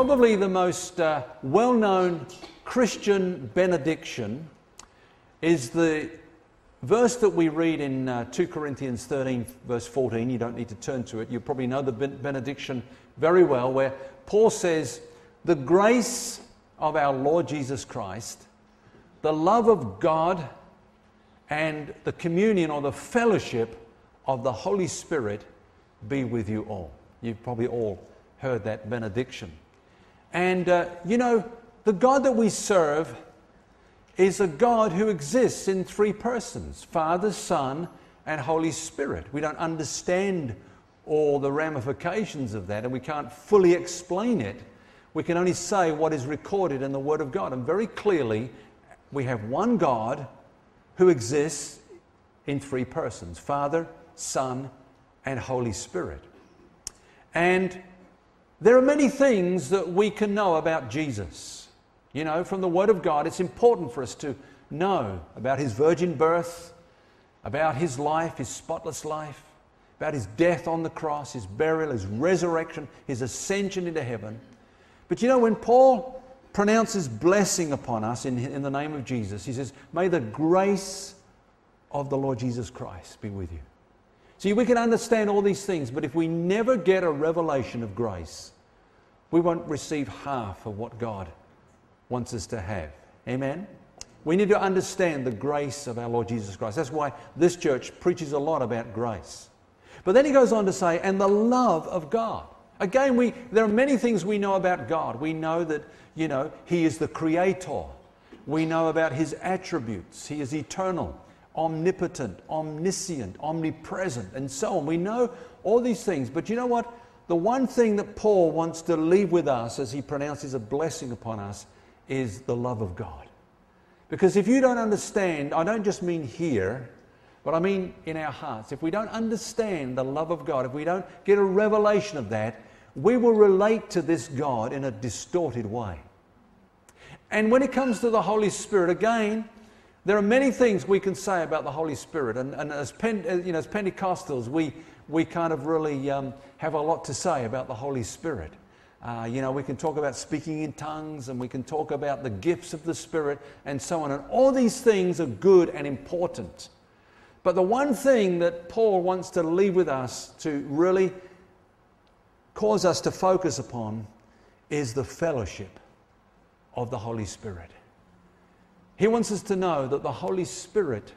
Probably the most uh, well known Christian benediction is the verse that we read in uh, 2 Corinthians 13, verse 14. You don't need to turn to it. You probably know the benediction very well, where Paul says, The grace of our Lord Jesus Christ, the love of God, and the communion or the fellowship of the Holy Spirit be with you all. You've probably all heard that benediction. And, uh, you know, the God that we serve is a God who exists in three persons Father, Son, and Holy Spirit. We don't understand all the ramifications of that, and we can't fully explain it. We can only say what is recorded in the Word of God. And very clearly, we have one God who exists in three persons Father, Son, and Holy Spirit. And there are many things that we can know about Jesus. You know, from the Word of God, it's important for us to know about his virgin birth, about his life, his spotless life, about his death on the cross, his burial, his resurrection, his ascension into heaven. But you know, when Paul pronounces blessing upon us in, in the name of Jesus, he says, May the grace of the Lord Jesus Christ be with you. See, we can understand all these things, but if we never get a revelation of grace, we won't receive half of what God wants us to have. Amen? We need to understand the grace of our Lord Jesus Christ. That's why this church preaches a lot about grace. But then he goes on to say, and the love of God. Again, we, there are many things we know about God. We know that, you know, He is the Creator. We know about His attributes. He is eternal omnipotent, omniscient, omnipresent, and so on. We know all these things, but you know what? The one thing that Paul wants to leave with us as he pronounces a blessing upon us is the love of God. Because if you don't understand, I don't just mean here, but I mean in our hearts, if we don't understand the love of God, if we don't get a revelation of that, we will relate to this God in a distorted way. And when it comes to the Holy Spirit, again, there are many things we can say about the Holy Spirit, and, and as, Pen, uh, you know, as Pentecostals, we, we kind of really um, have a lot to say about the Holy Spirit. Uh, you know, we can talk about speaking in tongues and we can talk about the gifts of the Spirit and so on. And all these things are good and important. But the one thing that Paul wants to leave with us to really cause us to focus upon is the fellowship of the Holy Spirit. He wants us to know that the Holy Spirit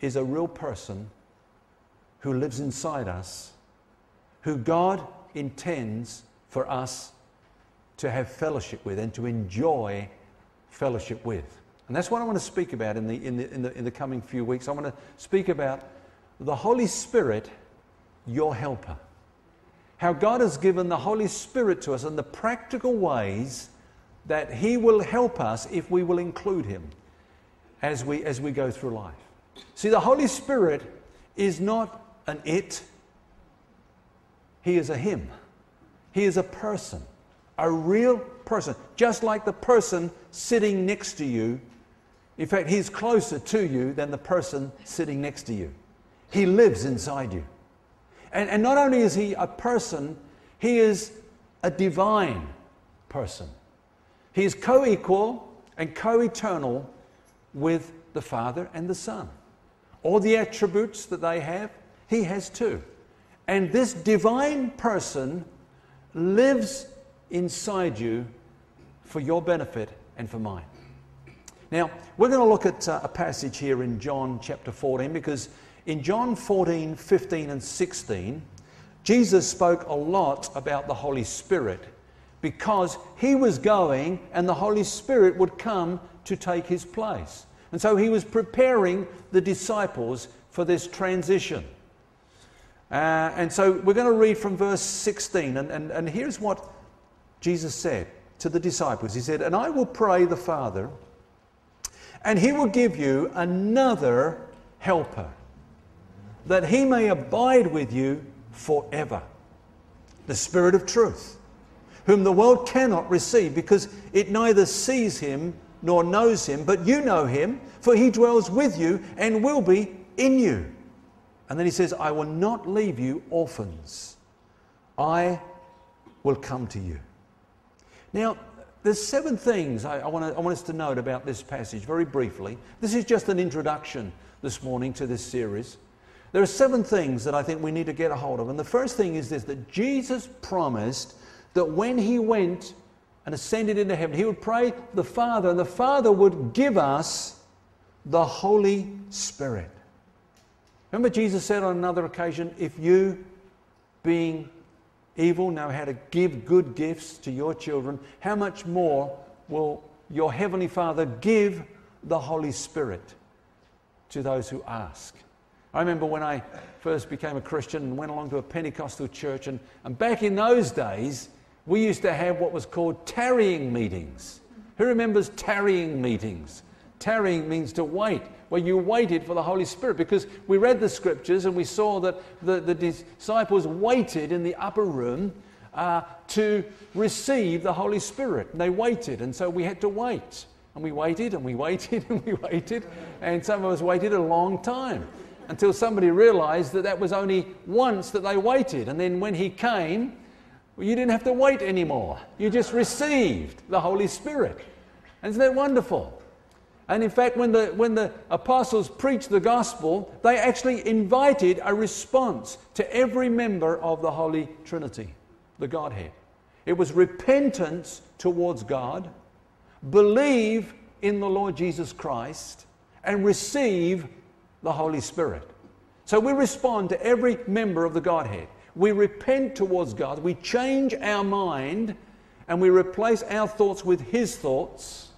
is a real person who lives inside us, who God intends for us to have fellowship with and to enjoy fellowship with. And that's what I want to speak about in the, in the, in the, in the coming few weeks. I want to speak about the Holy Spirit, your helper. How God has given the Holy Spirit to us and the practical ways that He will help us if we will include Him as we, as we go through life. See, the Holy Spirit is not an it, He is a Him. He is a person, a real person, just like the person sitting next to you. In fact, He's closer to you than the person sitting next to you. He lives inside you. And, and not only is He a person, He is a divine person. He is co equal and co eternal with the Father and the Son. All the attributes that they have, He has too. And this divine person lives inside you for your benefit and for mine. Now, we're going to look at uh, a passage here in John chapter 14 because in John 14, 15, and 16, Jesus spoke a lot about the Holy Spirit because he was going and the Holy Spirit would come to take his place. And so he was preparing the disciples for this transition. Uh, and so we're going to read from verse 16, and, and, and here's what Jesus said to the disciples He said, And I will pray the Father, and he will give you another helper, that he may abide with you forever the Spirit of truth whom the world cannot receive because it neither sees him nor knows him, but you know him, for he dwells with you and will be in you. And then he says, I will not leave you orphans. I will come to you. Now, there's seven things I, I, want I want us to note about this passage very briefly. This is just an introduction this morning to this series. There are seven things that I think we need to get a hold of. And the first thing is this that Jesus promised that when he went and ascended into heaven, he would pray the Father, and the Father would give us the Holy Spirit. Remember, Jesus said on another occasion, If you, being evil, know how to give good gifts to your children, how much more will your Heavenly Father give the Holy Spirit to those who ask? I remember when I first became a Christian and went along to a Pentecostal church, and, and back in those days, we used to have what was called tarrying meetings. Who remembers tarrying meetings? Tarrying means to wait, where you waited for the Holy Spirit, because we read the scriptures and we saw that the, the disciples waited in the upper room uh, to receive the Holy Spirit. And they waited, and so we had to wait. And we waited and we waited and we waited, and some of us waited a long time until somebody realized that that was only once that they waited. And then when he came, you didn't have to wait anymore. You just received the Holy Spirit. Isn't that wonderful? And in fact, when the, when the apostles preached the gospel, they actually invited a response to every member of the Holy Trinity, the Godhead. It was repentance towards God, believe in the Lord Jesus Christ, and receive the Holy Spirit. So we respond to every member of the Godhead. We repent towards God, we change our mind, and we replace our thoughts with His thoughts.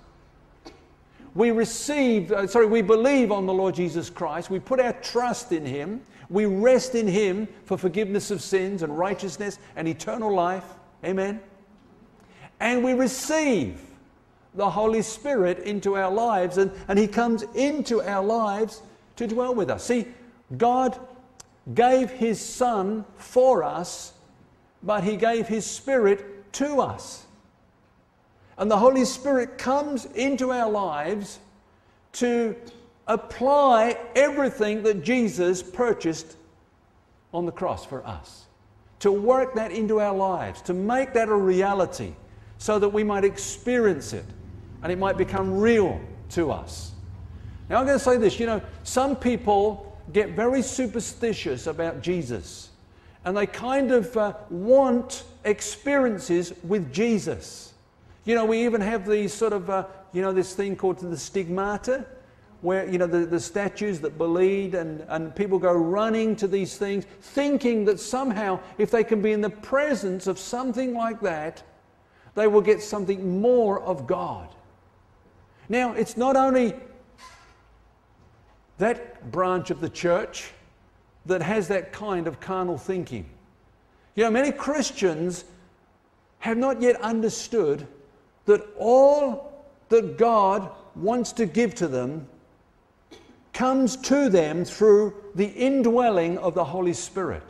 We receive, uh, sorry, we believe on the Lord Jesus Christ. We put our trust in Him. We rest in Him for forgiveness of sins and righteousness and eternal life. Amen. And we receive the Holy Spirit into our lives, and, and He comes into our lives to dwell with us. See, God gave His Son for us, but He gave His Spirit to us. And the Holy Spirit comes into our lives to apply everything that Jesus purchased on the cross for us, to work that into our lives, to make that a reality so that we might experience it and it might become real to us. Now, I'm going to say this you know, some people get very superstitious about Jesus and they kind of uh, want experiences with Jesus. You know, we even have these sort of, uh, you know, this thing called the stigmata, where, you know, the, the statues that bleed, and, and people go running to these things, thinking that somehow, if they can be in the presence of something like that, they will get something more of God. Now, it's not only that branch of the church that has that kind of carnal thinking. You know, many Christians have not yet understood that all that God wants to give to them comes to them through the indwelling of the Holy Spirit.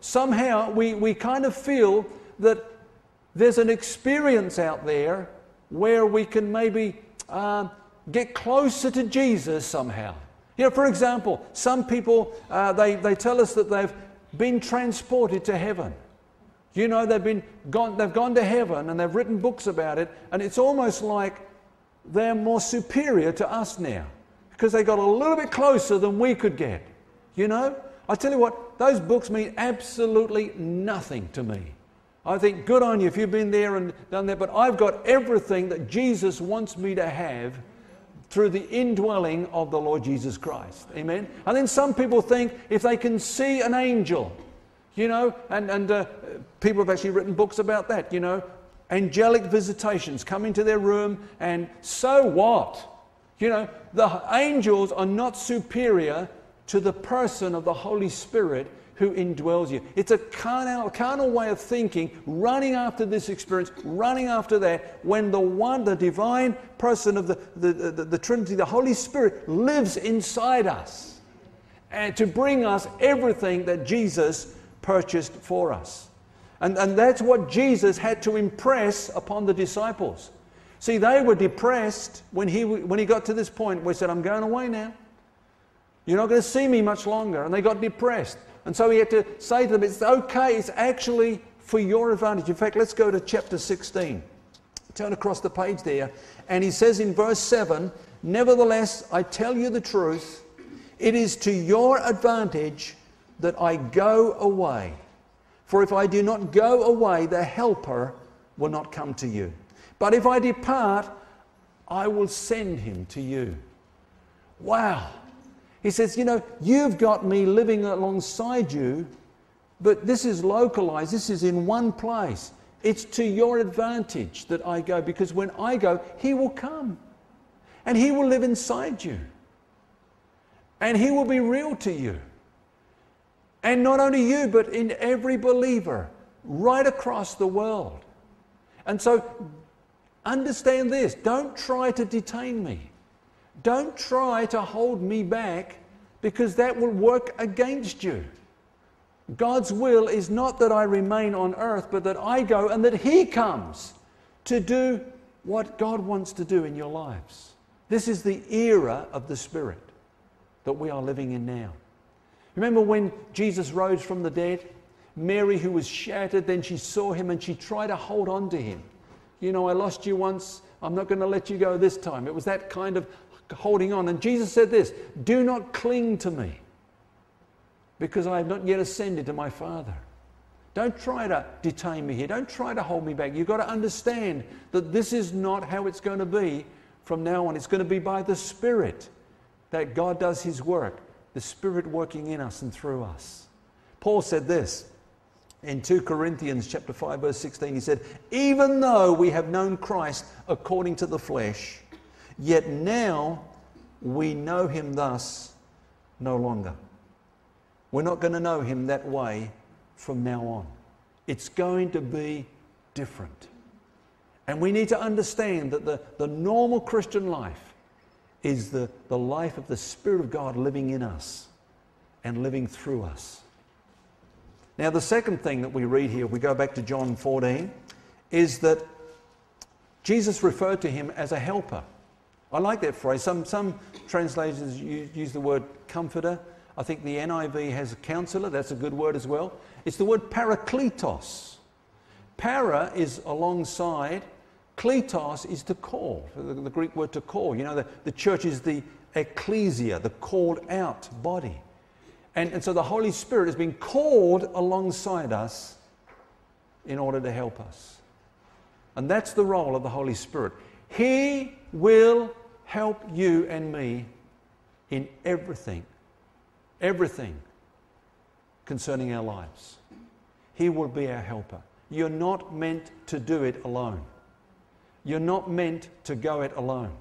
Somehow we, we kind of feel that there's an experience out there where we can maybe uh, get closer to Jesus somehow. You know, for example, some people, uh, they, they tell us that they've been transported to heaven. You know, they've, been gone, they've gone to heaven and they've written books about it, and it's almost like they're more superior to us now because they got a little bit closer than we could get. You know? I tell you what, those books mean absolutely nothing to me. I think good on you if you've been there and done that, but I've got everything that Jesus wants me to have through the indwelling of the Lord Jesus Christ. Amen. And then some people think if they can see an angel, you know, and, and uh, people have actually written books about that, you know, angelic visitations come into their room, and so what? You know, the angels are not superior to the person of the Holy Spirit who indwells you. It's a carnal, carnal way of thinking, running after this experience, running after that, when the one, the divine person of the, the, the, the Trinity, the Holy Spirit, lives inside us and to bring us everything that Jesus purchased for us. And, and that's what Jesus had to impress upon the disciples. See, they were depressed when he, when he got to this point where he said, I'm going away now. You're not going to see me much longer. And they got depressed. And so he had to say to them, It's okay, it's actually for your advantage. In fact, let's go to chapter 16. Turn across the page there. And he says in verse 7 Nevertheless, I tell you the truth, it is to your advantage that I go away. For if I do not go away, the Helper will not come to you. But if I depart, I will send him to you. Wow. He says, You know, you've got me living alongside you, but this is localized, this is in one place. It's to your advantage that I go because when I go, He will come and He will live inside you and He will be real to you. And not only you, but in every believer right across the world. And so understand this don't try to detain me, don't try to hold me back because that will work against you. God's will is not that I remain on earth, but that I go and that He comes to do what God wants to do in your lives. This is the era of the Spirit that we are living in now. Remember when Jesus rose from the dead? Mary, who was shattered, then she saw him and she tried to hold on to him. You know, I lost you once, I'm not going to let you go this time. It was that kind of holding on. And Jesus said this Do not cling to me because I have not yet ascended to my Father. Don't try to detain me here. Don't try to hold me back. You've got to understand that this is not how it's going to be from now on. It's going to be by the Spirit that God does His work, the Spirit working in us and through us. Paul said this in 2 Corinthians chapter 5 verse 16 he said even though we have known Christ according to the flesh yet now we know him thus no longer we're not going to know him that way from now on. It's going to be different. And we need to understand that the, the normal Christian life is the, the life of the Spirit of God living in us and living through us. Now, the second thing that we read here, we go back to John 14, is that Jesus referred to him as a helper. I like that phrase. Some, some translators use, the word comforter. I think the NIV has a counselor, that's a good word as well. It's the word parakletos. Para is alongside, kletos is to call, the, the Greek word to call. You know, the, the church is the ecclesia, the called out body. And, and so the Holy Spirit has been called alongside us in order to help us. And that's the role of the Holy Spirit. He will help you and me in everything everything concerning our lives. He will be our helper. You're not meant to do it alone. You're not meant to go it alone.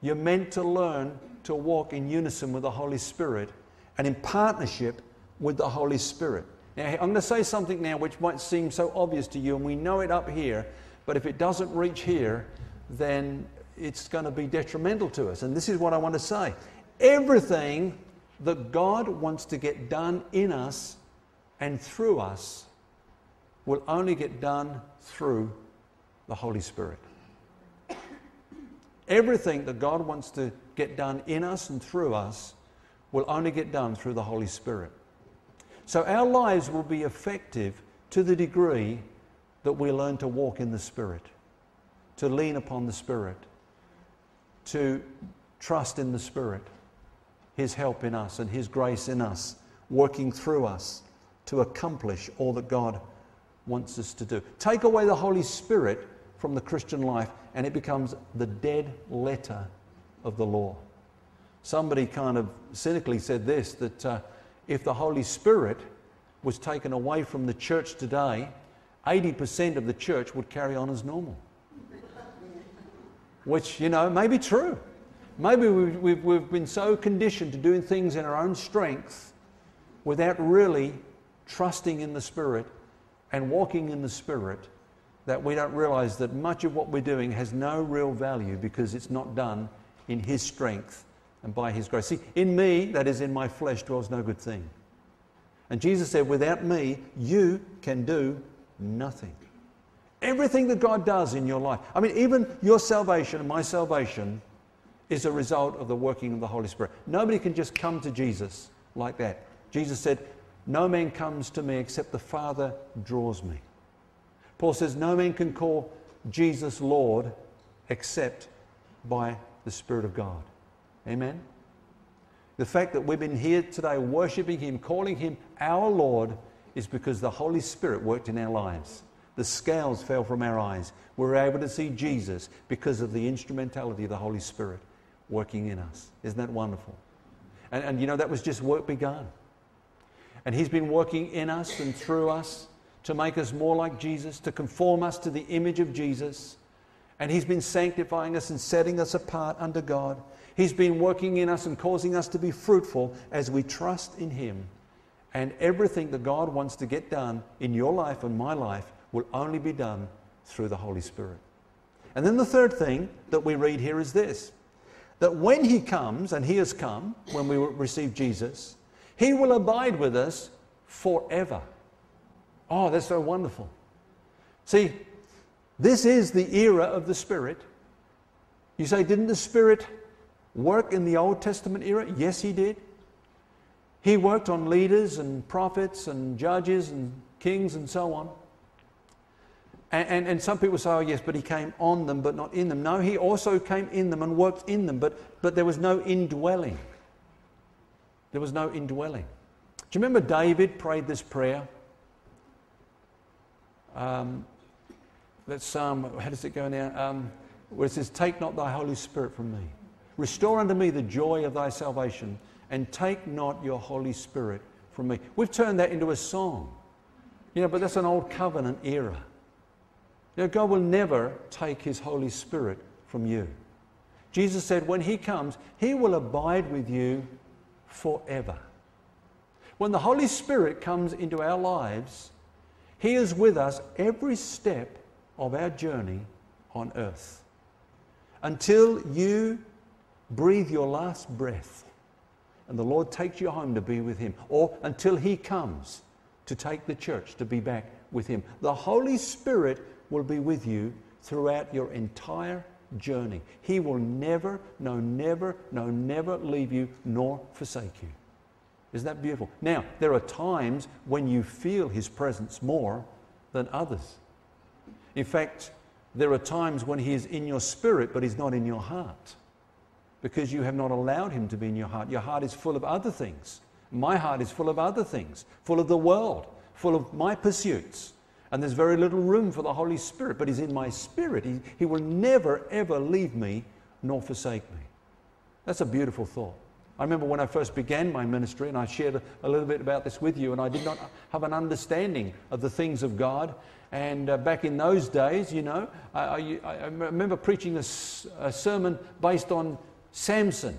You're meant to learn to walk in unison with the Holy Spirit and in partnership with the Holy Spirit. Now, I'm going to say something now which might seem so obvious to you, and we know it up here, but if it doesn't reach here, then it's going to be detrimental to us. And this is what I want to say everything that God wants to get done in us and through us will only get done through the Holy Spirit. Everything that God wants to get done in us and through us will only get done through the Holy Spirit. So our lives will be effective to the degree that we learn to walk in the Spirit, to lean upon the Spirit, to trust in the Spirit his help in us and His grace in us, working through us to accomplish all that God wants us to do. Take away the Holy Spirit from the Christian life, and it becomes the dead letter of the law. Somebody kind of cynically said this that uh, if the Holy Spirit was taken away from the church today, 80% of the church would carry on as normal. Which, you know, may be true. Maybe we've, we've, we've been so conditioned to doing things in our own strength without really trusting in the Spirit and walking in the Spirit that we don't realize that much of what we're doing has no real value because it's not done in His strength and by His grace. See, in me, that is in my flesh, dwells no good thing. And Jesus said, without me, you can do nothing. Everything that God does in your life, I mean, even your salvation and my salvation is a result of the working of the Holy Spirit. Nobody can just come to Jesus like that. Jesus said, No man comes to me except the Father draws me. Paul says, No man can call Jesus Lord except by the Spirit of God. Amen? The fact that we've been here today worshiping Him, calling Him our Lord, is because the Holy Spirit worked in our lives. The scales fell from our eyes. We were able to see Jesus because of the instrumentality of the Holy Spirit working in us. Isn't that wonderful? And, and you know, that was just work begun. And He's been working in us and through us to make us more like Jesus, to conform us to the image of Jesus. And He's been sanctifying us and setting us apart under God. He's been working in us and causing us to be fruitful as we trust in Him. And everything that God wants to get done in your life and my life will only be done through the Holy Spirit. And then the third thing that we read here is this that when He comes, and He has come when we receive Jesus, He will abide with us forever. Oh, that's so wonderful. See, this is the era of the Spirit. You say, didn't the Spirit work in the Old Testament era? Yes, He did. He worked on leaders and prophets and judges and kings and so on. And, and, and, some people say, oh, yes, but he came on them, but not in them. No, he also came in them and worked in them, but, but there was no indwelling. There was no indwelling. Do you remember David prayed this prayer? Um, that psalm, how does it go now? Um, where it says, Take not thy Holy Spirit from me. Restore unto me the joy of thy salvation, and take not your Holy Spirit from me. We've turned that into a song. You know, but that's an old covenant era. God will never take his Holy Spirit from you. Jesus said, when he comes, he will abide with you forever. When the Holy Spirit comes into our lives, he is with us every step of our journey on earth until you breathe your last breath and the Lord takes you home to be with Him, or until He comes to take the church to be back with Him. The Holy Spirit will be with you throughout your entire journey. He will never, no, never, no, never leave you nor forsake you. Isn't that beautiful? Now, there are times when you feel His presence more than others. In fact, there are times when He is in your spirit, but He's not in your heart because you have not allowed Him to be in your heart. Your heart is full of other things. My heart is full of other things, full of the world, full of my pursuits. And there's very little room for the Holy Spirit, but He's in my spirit. He, he will never, ever leave me nor forsake me. That's a beautiful thought. I remember when I first began my ministry, and I shared a, a little bit about this with you, and I did not have an understanding of the things of God. And uh, back in those days, you know, I, I, I remember preaching a, a, sermon based on Samson.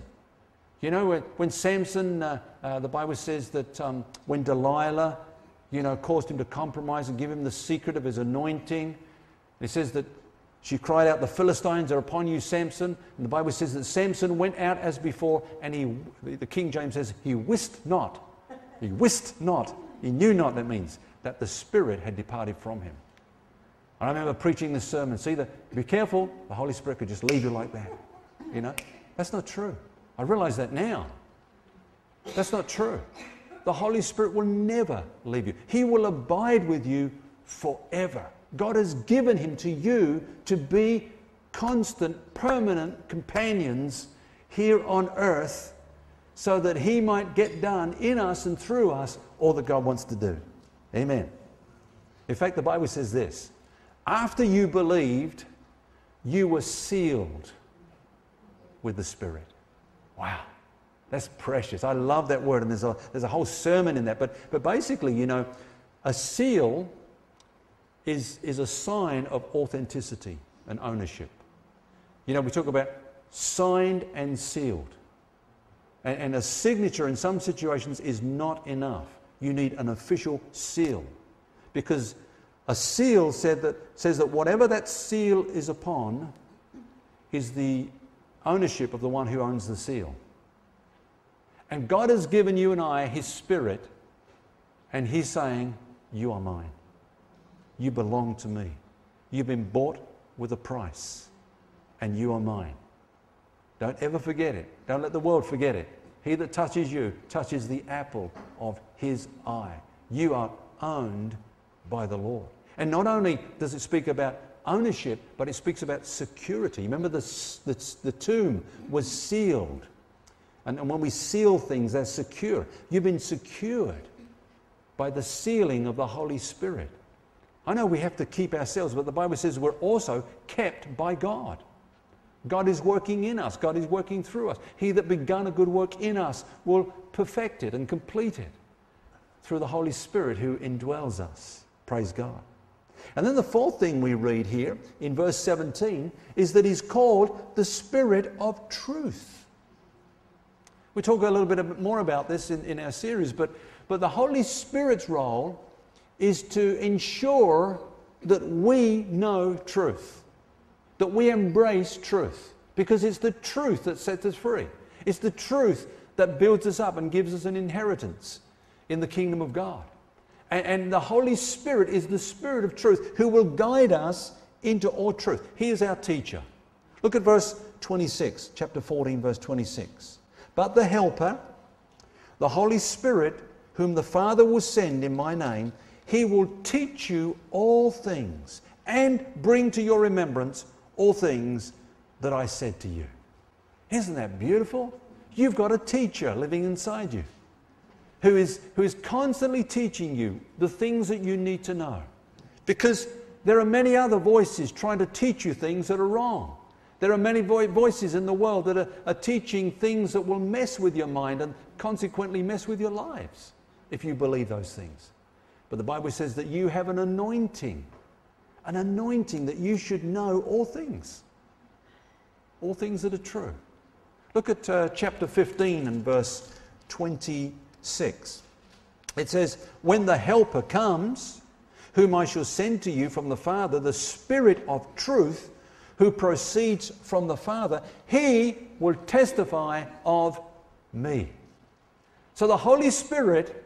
You know, when, when Samson, uh, uh, the Bible says that um, when Delilah, you know, caused him to compromise and give him the secret of his anointing, it says that she cried out, The Philistines are upon you, Samson. And the Bible says that Samson went out as before, and he, the King James says, he wist not. He wist not. He knew not, that means, that the Spirit had departed from him. I remember preaching this sermon. See, that be careful, the Holy Spirit could just leave you like that. You know? That's not true. I realize that now. That's not true. The Holy Spirit will never leave you, He will abide with you forever. God has given Him to you to be constant, permanent companions here on earth so that He might get done in us and through us all that God wants to do. Amen. In fact, the Bible says this after you believed, you were sealed with the Spirit. Wow. That's precious. I love that word, and there's a, there's a whole sermon in that. But, but basically, you know, a seal is, is a sign of authenticity and ownership. You know, we talk about signed and sealed. And, and a signature in some situations is not enough. You need an official seal. Because a seal said that, says that whatever that seal is upon is the ownership of the one who owns the seal. And God has given you and I His Spirit, and He's saying, You are mine. You belong to me. You've been bought with a price, and you are mine. Don't ever forget it. Don't let the world forget it. He that touches you touches the apple of His eye. You are owned by the Lord. And not only does it speak about ownership, but it speaks about security. Remember, the, the, the tomb was sealed. And, and when we seal things, they're secure. You've been secured by the sealing of the Holy Spirit. I know we have to keep ourselves, but the Bible says we're also kept by God. God is working in us, God is working through us. He that begun a good work in us will perfect it and complete it through the Holy Spirit who indwells us. Praise God. And then the fourth thing we read here in verse 17 is that he's called the Spirit of truth. We talk a little bit more about this in, in our series, but, but the Holy Spirit's role is to ensure that we know truth, that we embrace truth, because it's the truth that sets us free. It's the truth that builds us up and gives us an inheritance in the kingdom of God. And, and the Holy Spirit is the Spirit of truth who will guide us into all truth. He is our teacher. Look at verse 26, chapter 14, verse 26. But the Helper, the Holy Spirit, whom the Father will send in my name, he will teach you all things and bring to your remembrance all things that I said to you. Isn't that beautiful? You've got a teacher living inside you who is, who is constantly teaching you the things that you need to know. Because there are many other voices trying to teach you things that are wrong. There are many vo- voices in the world that are, are teaching things that will mess with your mind and consequently mess with your lives if you believe those things. But the Bible says that you have an anointing, an anointing that you should know all things, all things that are true. Look at uh, chapter 15 and verse 26. It says, When the Helper comes, whom I shall send to you from the Father, the Spirit of truth, who proceeds from the Father, he will testify of me. So the Holy Spirit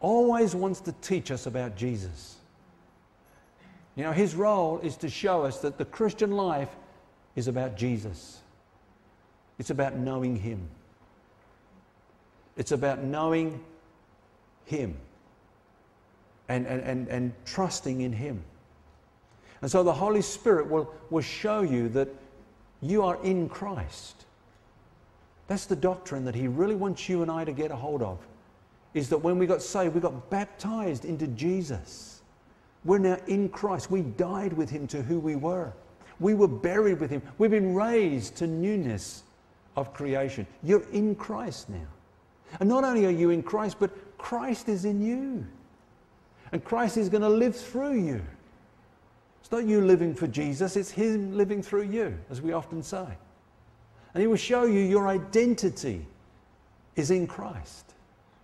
always wants to teach us about Jesus. You know, his role is to show us that the Christian life is about Jesus. It's about knowing him. It's about knowing him and, and, and, and trusting in him. And so the Holy Spirit will, will show you that you are in Christ. That's the doctrine that he really wants you and I to get a hold of is that when we got saved, we got baptized into Jesus. We're now in Christ. We died with him to who we were. We were buried with him. We've been raised to newness of creation. You're in Christ now. And not only are you in Christ, but Christ is in you. And Christ is going to live through you. It's not you living for Jesus, it's Him living through you, as we often say. And He will show you your identity is in Christ.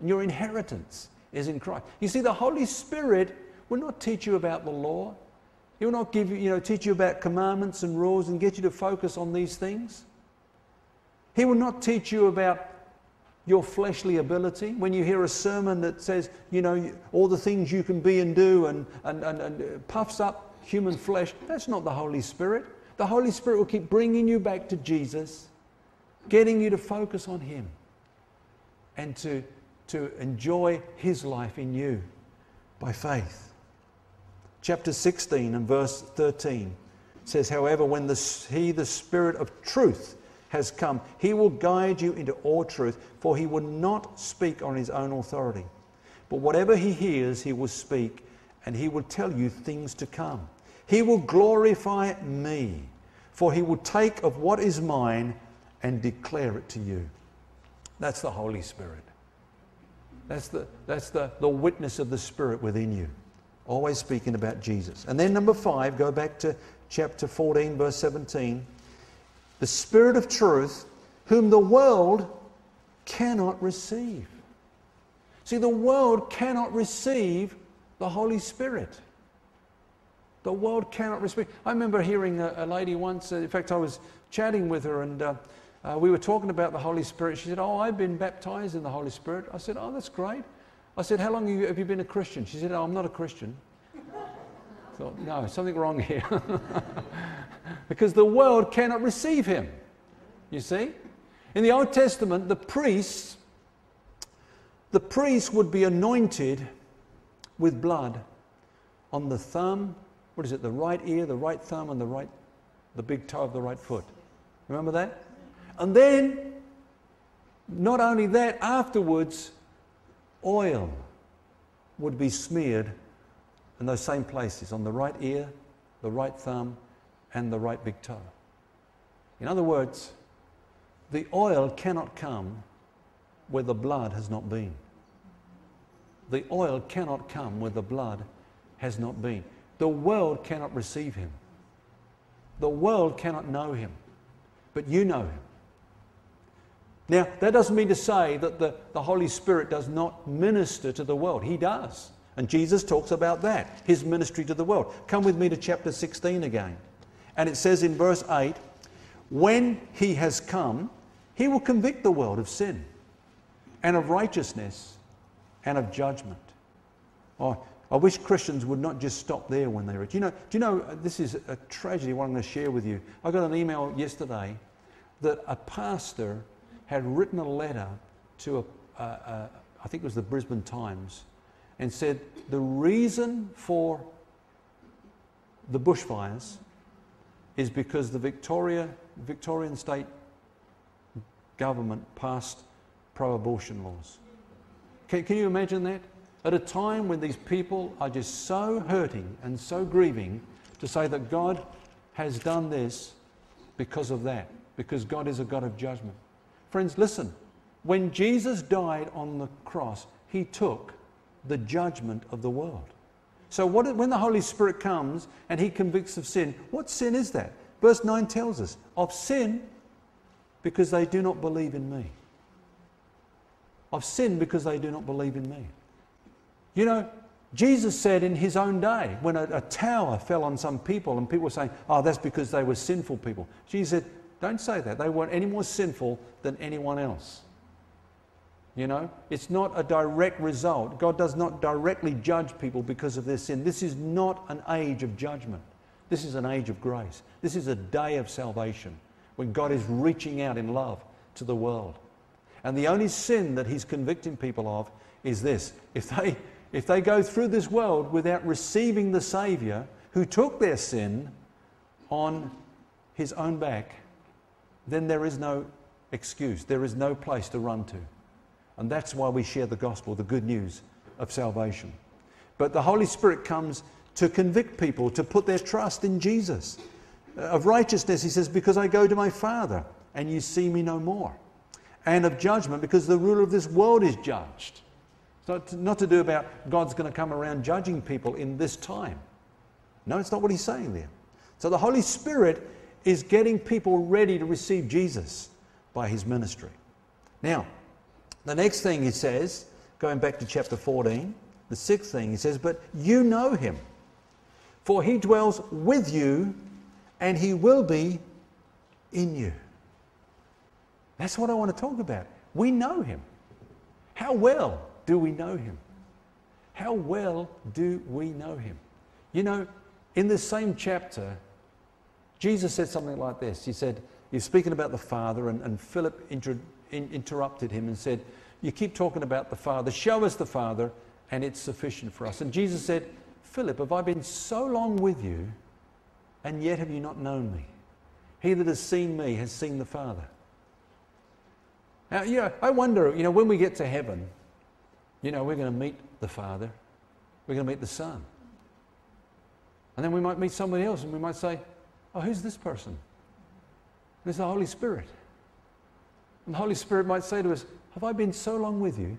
And your inheritance is in Christ. You see, the Holy Spirit will not teach you about the law. He will not give you, you know, teach you about commandments and rules and get you to focus on these things. He will not teach you about your fleshly ability. When you hear a sermon that says, you know, all the things you can be and do and, and, and, and uh, puffs up human flesh, that's not the Holy Spirit. The Holy Spirit will keep bringing you back to Jesus, getting you to focus on Him and to to enjoy his life in you by faith. Chapter 16 and verse 13 says, However, when the, he, the Spirit of truth, has come, he will guide you into all truth, for he will not speak on his own authority. But whatever he hears, he will speak, and he will tell you things to come. He will glorify me, for he will take of what is mine and declare it to you. That's the Holy Spirit. That's the, that's the, the witness of the Spirit within you. Always speaking about Jesus. And then, number five, go back to chapter 14, verse 17. The Spirit of truth, whom the world cannot receive. See, the world cannot receive the Holy Spirit. The world cannot receive. I remember hearing a, a lady once, uh, in fact, I was chatting with her, and uh, uh, we were talking about the Holy Spirit. She said, Oh, I've been baptized in the Holy Spirit. I said, Oh, that's great. I said, How long have you, have you been a Christian? She said, Oh, I'm not a Christian. I thought, No, something wrong here. because the world cannot receive him. You see? In the Old Testament, the priests, the priests would be anointed with blood on the thumb what is it, the right ear, the right thumb, and the right, the big toe of the right foot. Remember that? And then, not only that, afterwards, oil would be smeared in those same places on the right ear, the right thumb, and the right big toe. In other words, the oil cannot come where the blood has not been. The oil cannot come where the blood has not been. The world cannot receive him. The world cannot know him. But you know him. Now, that doesn't mean to say that the, the Holy Spirit does not minister to the world. He does. And Jesus talks about that, his ministry to the world. Come with me to chapter 16 again. And it says in verse 8, When he has come, he will convict the world of sin and of righteousness and of judgment. Oh, I wish Christians would not just stop there when they read. You know, do you know this is a tragedy, what I'm going to share with you. I got an email yesterday that a pastor had written a letter to, a, a, a, I think it was the Brisbane Times, and said the reason for the bushfires is because the Victoria, Victorian state government passed pro abortion laws. Can, can you imagine that? At a time when these people are just so hurting and so grieving to say that God has done this because of that, because God is a God of judgment. Friends, listen. When Jesus died on the cross, he took the judgment of the world. So, what, when the Holy Spirit comes and He convicts of sin, what sin is that? Verse 9 tells us of sin because they do not believe in me. Of sin because they do not believe in me. You know, Jesus said in his own day, when a, a, tower fell on some people and people were saying, oh, that's because they were sinful people. Jesus said, don't say that. They weren't any more sinful than anyone else. You know, it's not a direct result. God does not directly judge people because of their sin. This is not an age of judgment. This is an age of grace. This is a day of salvation when God is reaching out in love to the world. And the only sin that He's convicting people of is this if they, if they go through this world without receiving the Savior who took their sin on His own back, then there is no excuse, there is no place to run to. And that's why we share the gospel, the good news of salvation. But the Holy Spirit comes to convict people, to put their trust in Jesus. Uh, of righteousness, he says, because I go to my Father and you see me no more. And of judgment, because the ruler of this world is judged. It's not not to do about God's going to come around judging people in this time. No, it's not what he's saying there. So the Holy Spirit is getting people ready to receive Jesus by his ministry. Now, the next thing he says, going back to chapter 14, the sixth thing he says, But you know him, for he dwells with you and he will be in you. That's what I want to talk about. We know him. How well do we know him? How well do we know him? You know, in this same chapter, Jesus said something like this. He said, He's speaking about the Father, and, and Philip inter, in, interrupted him and said, You keep talking about the Father. Show us the Father, and it's sufficient for us. And Jesus said, Philip, have I been so long with you, and yet have you not known me? He that has seen me has seen the Father. Now, you know, I wonder, you know, when we get to heaven, you know, we're going to meet the Father, we're going to meet the Son. And then we might meet somebody else and we might say, Oh, who's this person? And it's the Holy Spirit. And the Holy Spirit might say to us, Have I been so long with you,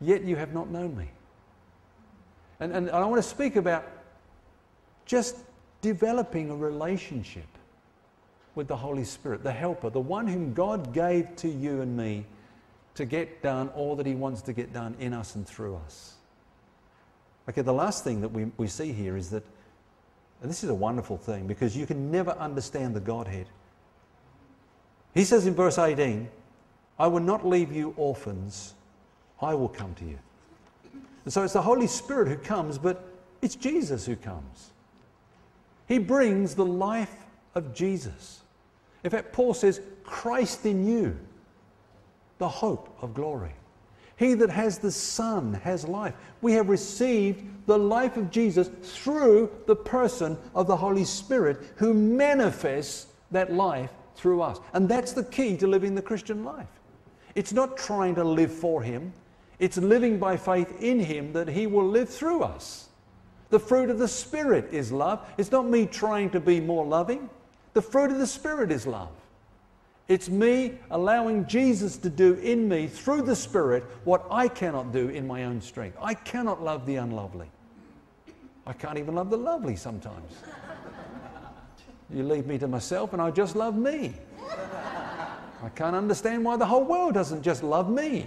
yet you have not known me? And, and I want to speak about just developing a relationship with the Holy Spirit, the helper, the one whom God gave to you and me to get done all that He wants to get done in us and through us. Okay, the last thing that we, we see here is that, and this is a wonderful thing because you can never understand the Godhead. He says in verse 18, I will not leave you orphans, I will come to you. And so it's the Holy Spirit who comes, but it's Jesus who comes. He brings the life of Jesus. In fact, Paul says, Christ in you, the hope of glory. He that has the Son has life. We have received the life of Jesus through the person of the Holy Spirit who manifests that life through us. And that's the key to living the Christian life. It's not trying to live for Him, it's living by faith in Him that He will live through us. The fruit of the Spirit is love. It's not me trying to be more loving. The fruit of the Spirit is love. It's me allowing Jesus to do in me through the Spirit what I cannot do in my own strength. I cannot love the unlovely. I can't even love the lovely sometimes. You leave me to myself and I just love me. I can't understand why the whole world doesn't just love me.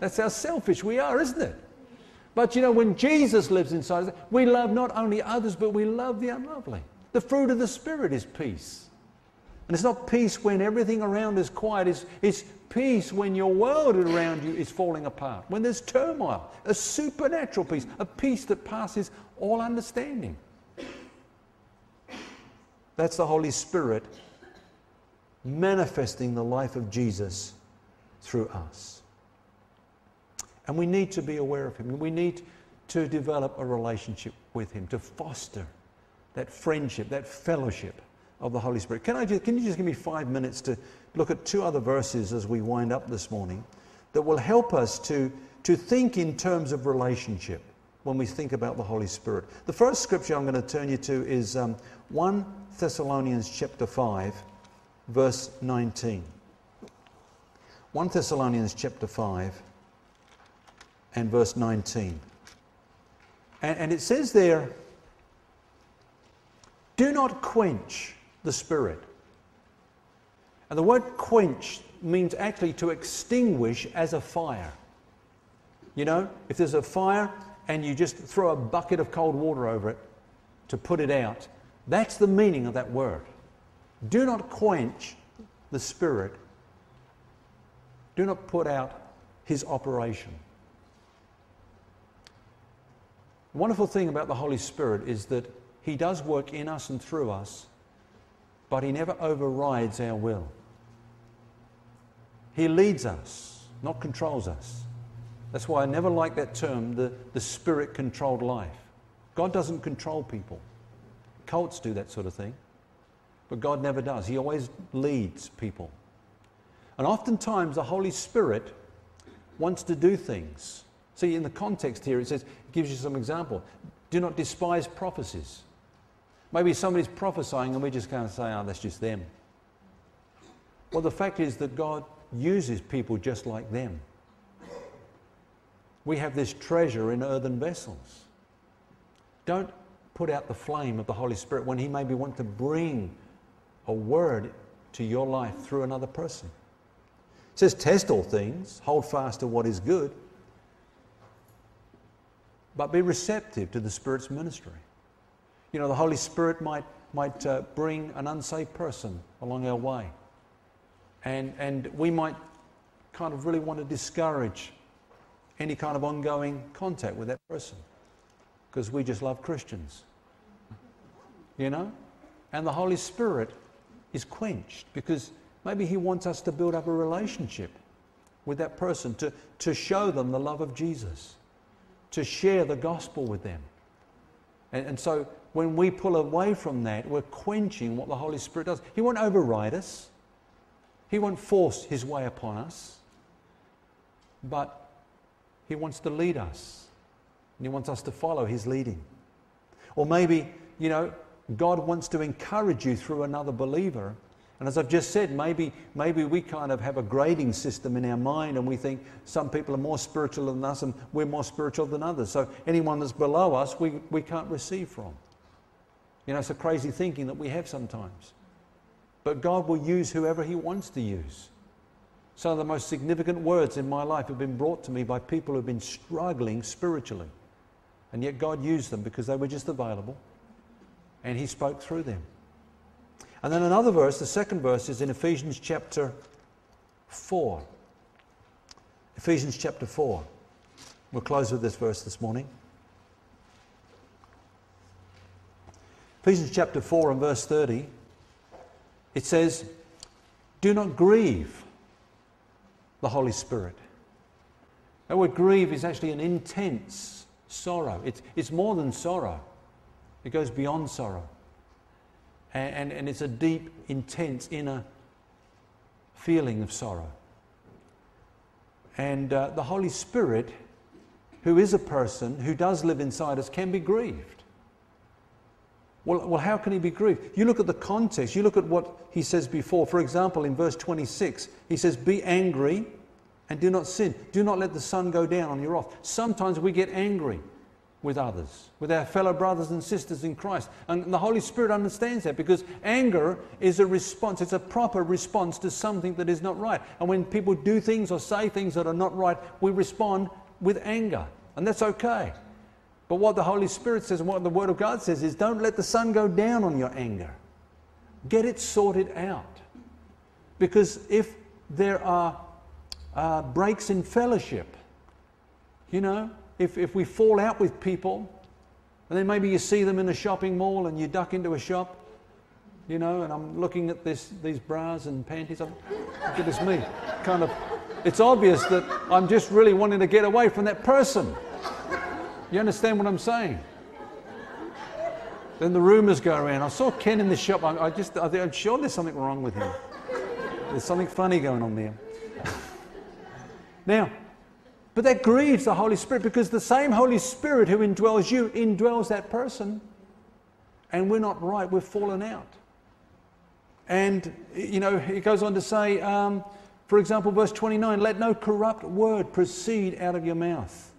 That's how selfish we are, isn't it? But you know, when Jesus lives inside us, we love not only others, but we love the unlovely. The fruit of the Spirit is peace. And it's not peace when everything around is quiet, it's, it's peace when your world around you is falling apart, when there's turmoil, a supernatural peace, a peace that passes all understanding. That's the Holy Spirit manifesting the life of Jesus through us. And we need to be aware of Him. We need to develop a relationship with Him, to foster that friendship, that fellowship of the Holy Spirit. Can, I just, can you just give me five minutes to look at two other verses as we wind up this morning that will help us to, to think in terms of relationship when we think about the Holy Spirit? The first scripture I'm going to turn you to is um, 1 Thessalonians chapter 5, verse 19. 1 Thessalonians chapter 5 and verse 19. And, and it says there, do not quench the Spirit. And the word quench means actually to extinguish as a fire. You know, if there's a fire and you just throw a bucket of cold water over it to put it out, that's the meaning of that word. Do not quench the Spirit. Do not put out his operation. The wonderful thing about the Holy Spirit is that he does work in us and through us but He never overrides our will. He leads us, not controls us. That's why I never like that term, the, the spirit controlled life. God doesn't control people. Cults do that sort of thing, but God never does. He always leads people. And oftentimes the Holy Spirit wants to do things. See, in the context here, it says, it gives you some example. Do not despise prophecies. Maybe somebody's prophesying and we just kind of say, oh, that's just them. Well, the fact is that God uses people just like them. We have this treasure in earthen vessels. Don't put out the flame of the Holy Spirit when He maybe want to bring a word to your life through another person. It says, test all things, hold fast to what is good, but be receptive to the Spirit's ministry. You know, the Holy Spirit might, might uh, bring an unsaved person along our way. And, and we might kind of really want to discourage any kind of ongoing contact with that person because we just love Christians. You know? And the Holy Spirit is quenched because maybe He wants us to build up a relationship with that person, to, to show them the love of Jesus, to share the gospel with them. And, and so when we pull away from that, we're quenching what the Holy Spirit does. He won't override us, He won't force His way upon us, but He wants to lead us. And He wants us to follow His leading. Or maybe, you know, God wants to encourage you through another believer. And as I've just said, maybe, maybe we kind of have a grading system in our mind and we think some people are more spiritual than us and we're more spiritual than others. So anyone that's below us, we, we can't receive from. You know, it's a crazy thinking that we have sometimes. But God will use whoever He wants to use. Some of the most significant words in my life have been brought to me by people who have been struggling spiritually. And yet God used them because they were just available and He spoke through them. And then another verse, the second verse, is in Ephesians chapter 4. Ephesians chapter 4. We'll close with this verse this morning. Ephesians chapter 4 and verse 30, it says, Do not grieve the Holy Spirit, That word grieve is actually an intense sorrow. It's, it's more than sorrow, it goes beyond sorrow. And, and, and it's a deep, intense inner feeling of sorrow. And uh, the Holy Spirit, who is a person who does live inside us, can be grieved. Well, well, how can he be grieved? You look at the context, you look at what he says before. For example, in verse 26, he says, Be angry and do not sin. Do not let the sun go down on your wrath. Sometimes we get angry with others, with our fellow brothers and sisters in Christ. And the Holy Spirit understands that because anger is a response, it's a proper response to something that is not right. And when people do things or say things that are not right, we respond with anger. And that's okay. But what the Holy Spirit says and what the Word of God says is don't let the sun go down on your anger. Get it sorted out. Because if there are uh, breaks in fellowship, you know, if, if we fall out with people, and then maybe you see them in a shopping mall and you duck into a shop, you know, and I'm looking at this, these bras and panties. I'm, goodness me, kind of, it's obvious that I'm just really wanting to get away from that person. You understand what I'm saying? Then the rumours go around. I saw Ken in the shop. I, I just, I, I'm oh, sure there's something wrong with him. There's something funny going on there. now, but that grieves the Holy Spirit because the same Holy Spirit who indwells you indwells that person. And we're not right, we've fallen out. And, you know, he goes on to say, um, for example, verse 29 let no corrupt word proceed out of your mouth,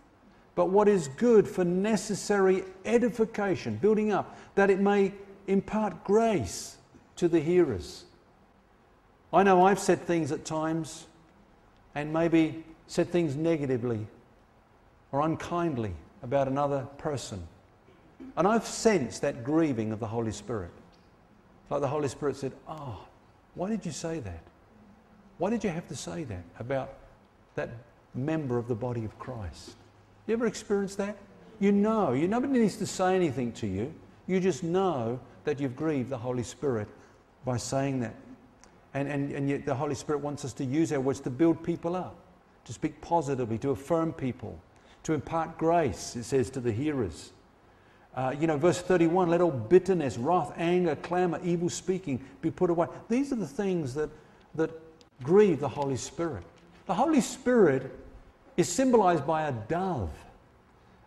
but what is good for necessary edification, building up, that it may impart grace to the hearers. I know I've said things at times, and maybe said things negatively or unkindly about another person. And I've sensed that grieving of the Holy Spirit. Like the Holy Spirit said, Oh, why did you say that? Why did you have to say that about that member of the body of Christ? You ever experienced that? You know, you nobody needs to say anything to you. You just know that you've grieved the Holy Spirit by saying that. And, and, and yet the Holy Spirit wants us to use our words to build people up to speak positively, to affirm people, to impart grace, it says to the hearers. Uh, you know, verse 31 let all bitterness, wrath, anger, clamor, evil speaking be put away. These are the things that, that grieve the Holy Spirit. The Holy Spirit is symbolized by a dove.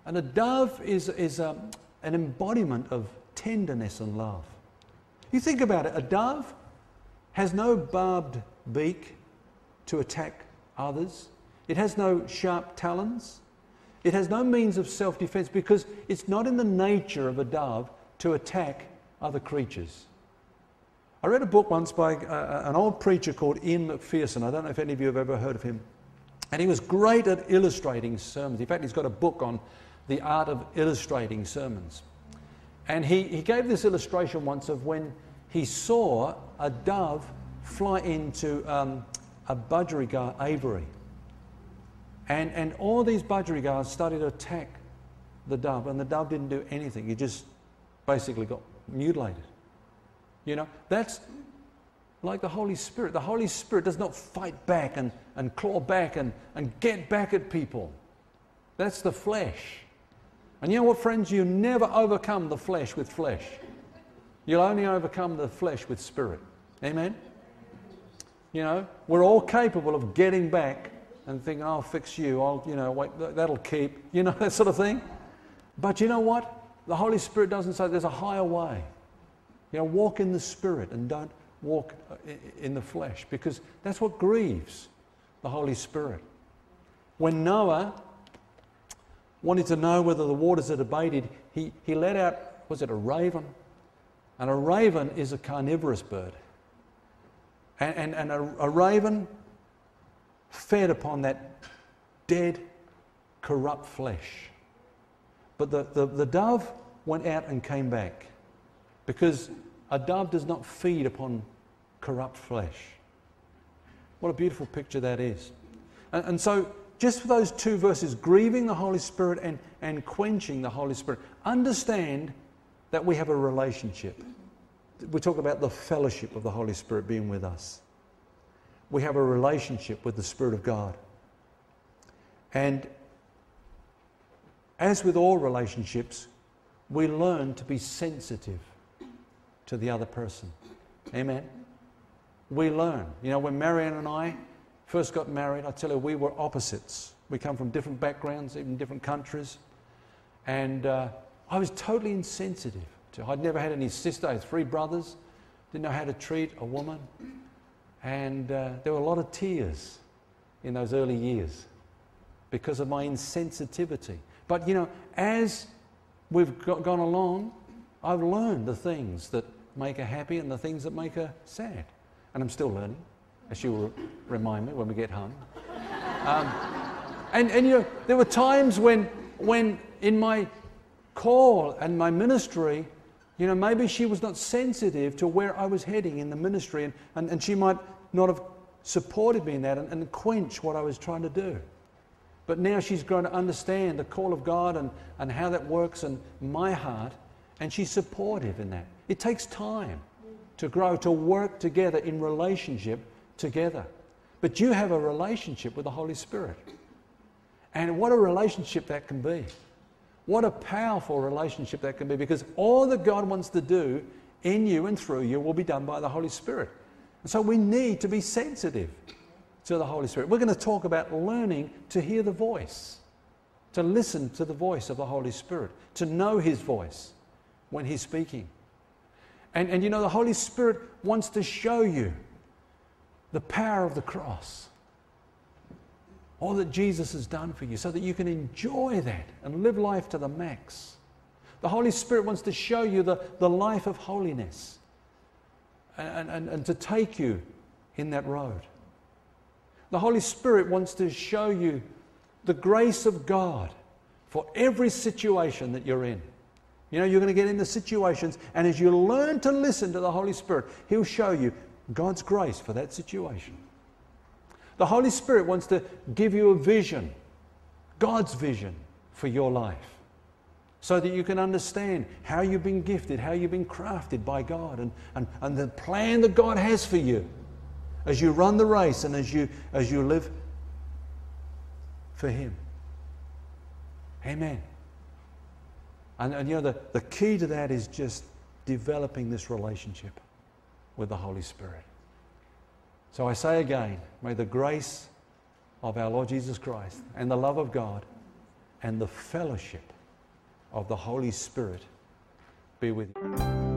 And a dove is, is a, um, an embodiment of tenderness and love. You think about it, a dove has no barbed beak to attack others. It has no sharp talons. It has no means of self defense because it's not in the nature of a dove to attack other creatures. I read a book once by uh, uh, an old preacher called Ian Macpherson. I don't know if any of you have ever heard of him. And he was great at illustrating sermons. In fact, he's got a book on the art of illustrating sermons. And he, he gave this illustration once of when he saw a dove fly into um, a budgerigar aviary. And, and all these budgerigars started to attack the dove, and the dove didn't do anything. He just basically got mutilated. You know, that's like the Holy Spirit. The Holy Spirit does not fight back and, and claw back and, and get back at people. That's the flesh. And you know what, friends? You never overcome the flesh with flesh. You'll only overcome the flesh with spirit. Amen? You know, we're all capable of getting back and thinking, I'll fix you, I'll, you know, wait, that'll keep, you know, that sort of thing. But you know what? The Holy Spirit doesn't say there's a higher way. You know, walk in the Spirit and don't walk uh, in the flesh because that's what grieves the Holy Spirit. When Noah wanted to know whether the waters had abated, he, he let out, was it a raven? And a raven is a carnivorous bird. And, and, and a, a raven fed upon that dead, corrupt flesh. But the, the, the dove went out and came back because a dove does not feed upon corrupt flesh. What a beautiful picture that is. And, and, so, just for those two verses, grieving the Holy Spirit and, and quenching the Holy Spirit, understand that we have a relationship. We talk about the fellowship of the Holy Spirit being with us we have a relationship with the Spirit of God. And as with all relationships, we learn to be sensitive to the other person. Amen. We learn. You know, when Marianne and I first got married, I tell you, we were opposites. We come from different backgrounds, even different countries. And uh, I was totally insensitive to. I'd never had any sister. I had three brothers. Didn't know how to treat a woman. And uh, there were a lot of tears in those early years because of my insensitivity. But you know, as we've got, gone along, I've learned the things that make her happy and the things that make her sad. And I'm still learning, as she will remind me when we get home. Um, and, and you know, there were times when, when in my call and my ministry, you know, maybe she was not sensitive to where I was heading in the ministry, and, and, and she might not have supported me in that and, and quench what I was trying to do. But now she's grown to understand the call of God and, and how that works in my heart, and she's supportive in that. It takes time to grow, to work together in relationship together. But you have a relationship with the Holy Spirit. And what a relationship that can be. What a powerful relationship that can be because all that God wants to do in you and through you will be done by the Holy Spirit. So we need to be sensitive to the Holy Spirit. We're going to talk about learning to hear the voice, to listen to the voice of the Holy Spirit, to know His voice when He's speaking. And, and you know, the Holy Spirit wants to show you the power of the cross, all that Jesus has done for you, so that you can enjoy that and live life to the max. The Holy Spirit wants to show you the, the life of holiness and, and, and to take you in that road. The Holy Spirit wants to show you the grace of God for every situation that you're in. You know, you're going to get into situations, and as you learn to listen to the Holy Spirit, He'll show you God's grace for that situation. The Holy Spirit wants to give you a vision, God's vision for your life, so that you can understand how you've been gifted, how you've been crafted by God, and, and, and the plan that God has for you as you run the race and as you, as you live for Him. Amen. And, and you know, the, the key to that is just developing this relationship with the Holy Spirit. So I say again, may the grace of our Lord Jesus Christ and the love of God and the fellowship of the Holy Spirit be with you.